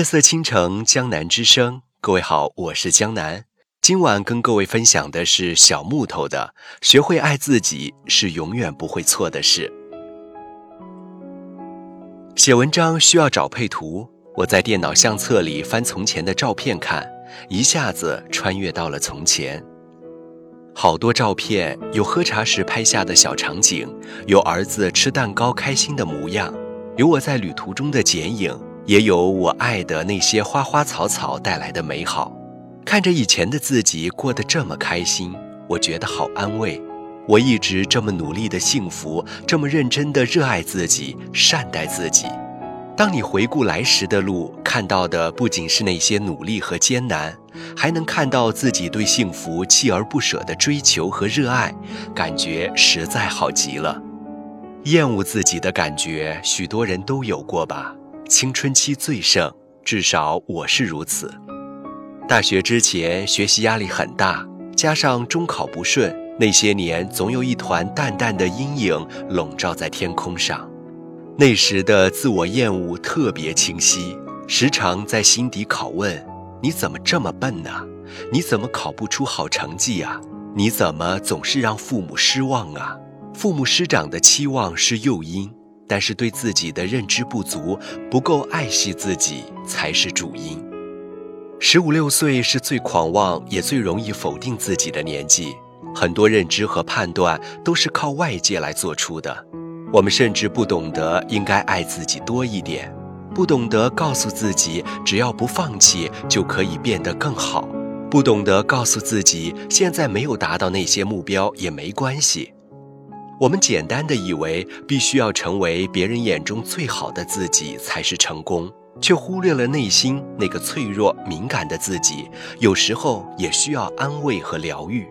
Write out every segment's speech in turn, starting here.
夜色倾城，江南之声。各位好，我是江南。今晚跟各位分享的是小木头的《学会爱自己是永远不会错的事》。写文章需要找配图，我在电脑相册里翻从前的照片看，一下子穿越到了从前。好多照片，有喝茶时拍下的小场景，有儿子吃蛋糕开心的模样，有我在旅途中的剪影。也有我爱的那些花花草草带来的美好，看着以前的自己过得这么开心，我觉得好安慰。我一直这么努力的幸福，这么认真的热爱自己，善待自己。当你回顾来时的路，看到的不仅是那些努力和艰难，还能看到自己对幸福锲而不舍的追求和热爱，感觉实在好极了。厌恶自己的感觉，许多人都有过吧。青春期最盛，至少我是如此。大学之前学习压力很大，加上中考不顺，那些年总有一团淡淡的阴影笼罩在天空上。那时的自我厌恶特别清晰，时常在心底拷问：你怎么这么笨呢？你怎么考不出好成绩啊？你怎么总是让父母失望啊？父母师长的期望是诱因。但是对自己的认知不足，不够爱惜自己才是主因。十五六岁是最狂妄也最容易否定自己的年纪，很多认知和判断都是靠外界来做出的。我们甚至不懂得应该爱自己多一点，不懂得告诉自己只要不放弃就可以变得更好，不懂得告诉自己现在没有达到那些目标也没关系。我们简单的以为必须要成为别人眼中最好的自己才是成功，却忽略了内心那个脆弱敏感的自己，有时候也需要安慰和疗愈。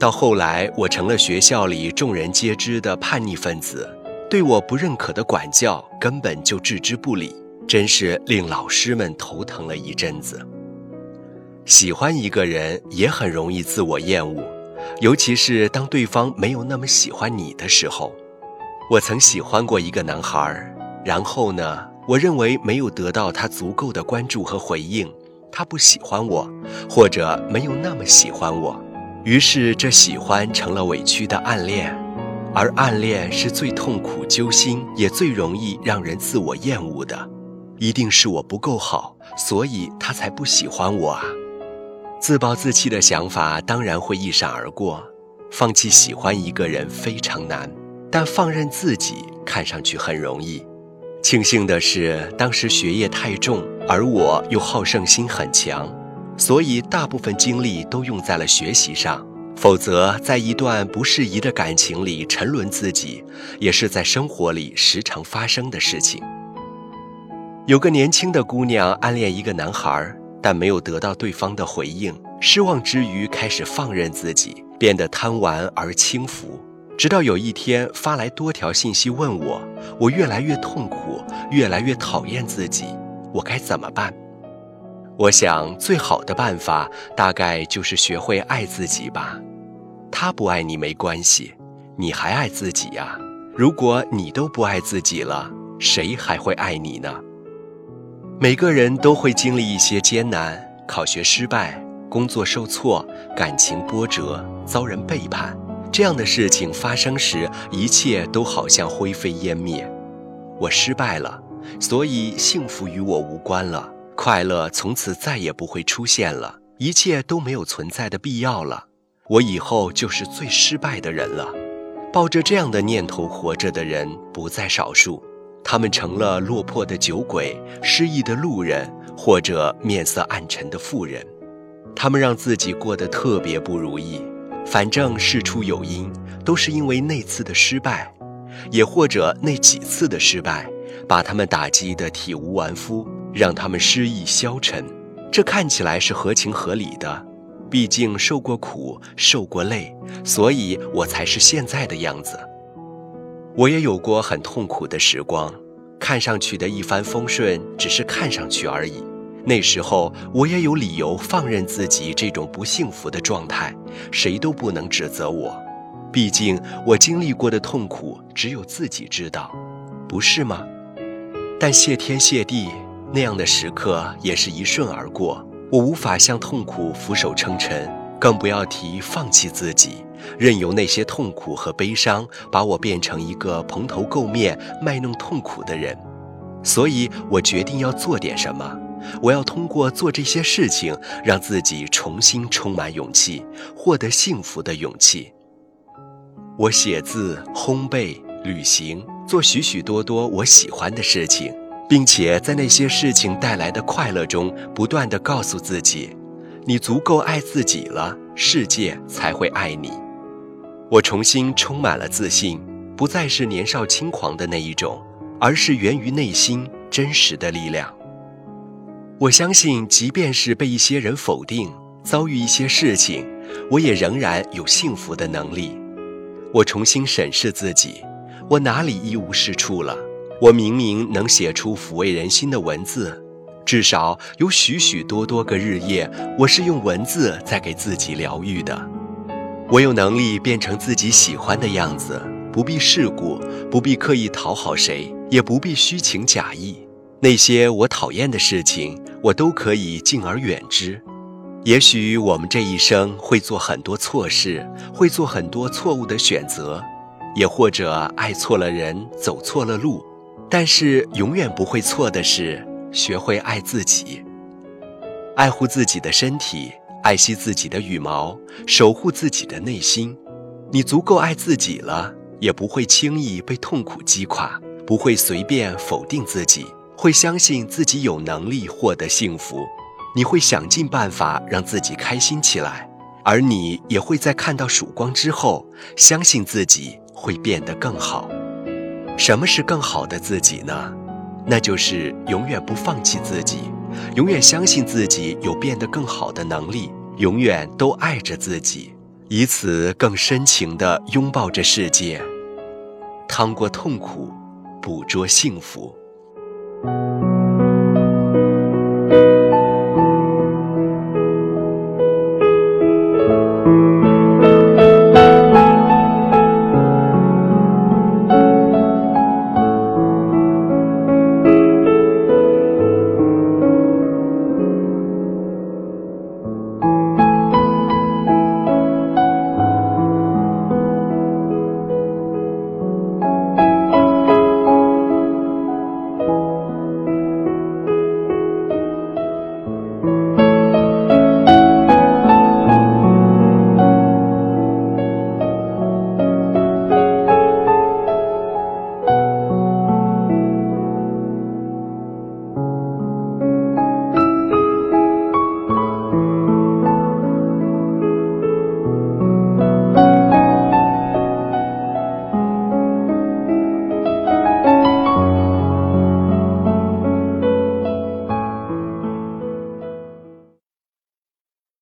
到后来，我成了学校里众人皆知的叛逆分子，对我不认可的管教根本就置之不理，真是令老师们头疼了一阵子。喜欢一个人也很容易自我厌恶。尤其是当对方没有那么喜欢你的时候，我曾喜欢过一个男孩，然后呢，我认为没有得到他足够的关注和回应，他不喜欢我，或者没有那么喜欢我，于是这喜欢成了委屈的暗恋，而暗恋是最痛苦、揪心，也最容易让人自我厌恶的，一定是我不够好，所以他才不喜欢我啊。自暴自弃的想法当然会一闪而过，放弃喜欢一个人非常难，但放任自己看上去很容易。庆幸的是，当时学业太重，而我又好胜心很强，所以大部分精力都用在了学习上。否则，在一段不适宜的感情里沉沦自己，也是在生活里时常发生的事情。有个年轻的姑娘暗恋一个男孩。但没有得到对方的回应，失望之余开始放任自己，变得贪玩而轻浮，直到有一天发来多条信息问我，我越来越痛苦，越来越讨厌自己，我该怎么办？我想最好的办法大概就是学会爱自己吧。他不爱你没关系，你还爱自己呀。如果你都不爱自己了，谁还会爱你呢？每个人都会经历一些艰难，考学失败，工作受挫，感情波折，遭人背叛，这样的事情发生时，一切都好像灰飞烟灭。我失败了，所以幸福与我无关了，快乐从此再也不会出现了，一切都没有存在的必要了。我以后就是最失败的人了。抱着这样的念头活着的人不在少数。他们成了落魄的酒鬼、失意的路人，或者面色暗沉的妇人。他们让自己过得特别不如意。反正事出有因，都是因为那次的失败，也或者那几次的失败，把他们打击得体无完肤，让他们失意消沉。这看起来是合情合理的，毕竟受过苦、受过累，所以我才是现在的样子。我也有过很痛苦的时光，看上去的一帆风顺只是看上去而已。那时候我也有理由放任自己这种不幸福的状态，谁都不能指责我。毕竟我经历过的痛苦只有自己知道，不是吗？但谢天谢地，那样的时刻也是一瞬而过。我无法向痛苦俯首称臣，更不要提放弃自己，任由那些痛苦和悲伤把我变成一个蓬头垢面、卖弄痛苦的人。所以我决定要做点什么。我要通过做这些事情，让自己重新充满勇气，获得幸福的勇气。我写字、烘焙、旅行，做许许多多我喜欢的事情，并且在那些事情带来的快乐中，不断地告诉自己：你足够爱自己了，世界才会爱你。我重新充满了自信，不再是年少轻狂的那一种，而是源于内心真实的力量。我相信，即便是被一些人否定，遭遇一些事情，我也仍然有幸福的能力。我重新审视自己，我哪里一无是处了？我明明能写出抚慰人心的文字，至少有许许多多个日夜，我是用文字在给自己疗愈的。我有能力变成自己喜欢的样子，不必世故，不必刻意讨好谁，也不必虚情假意。那些我讨厌的事情。我都可以敬而远之。也许我们这一生会做很多错事，会做很多错误的选择，也或者爱错了人，走错了路。但是永远不会错的是，学会爱自己，爱护自己的身体，爱惜自己的羽毛，守护自己的内心。你足够爱自己了，也不会轻易被痛苦击垮，不会随便否定自己。会相信自己有能力获得幸福，你会想尽办法让自己开心起来，而你也会在看到曙光之后，相信自己会变得更好。什么是更好的自己呢？那就是永远不放弃自己，永远相信自己有变得更好的能力，永远都爱着自己，以此更深情地拥抱着世界，趟过痛苦，捕捉幸福。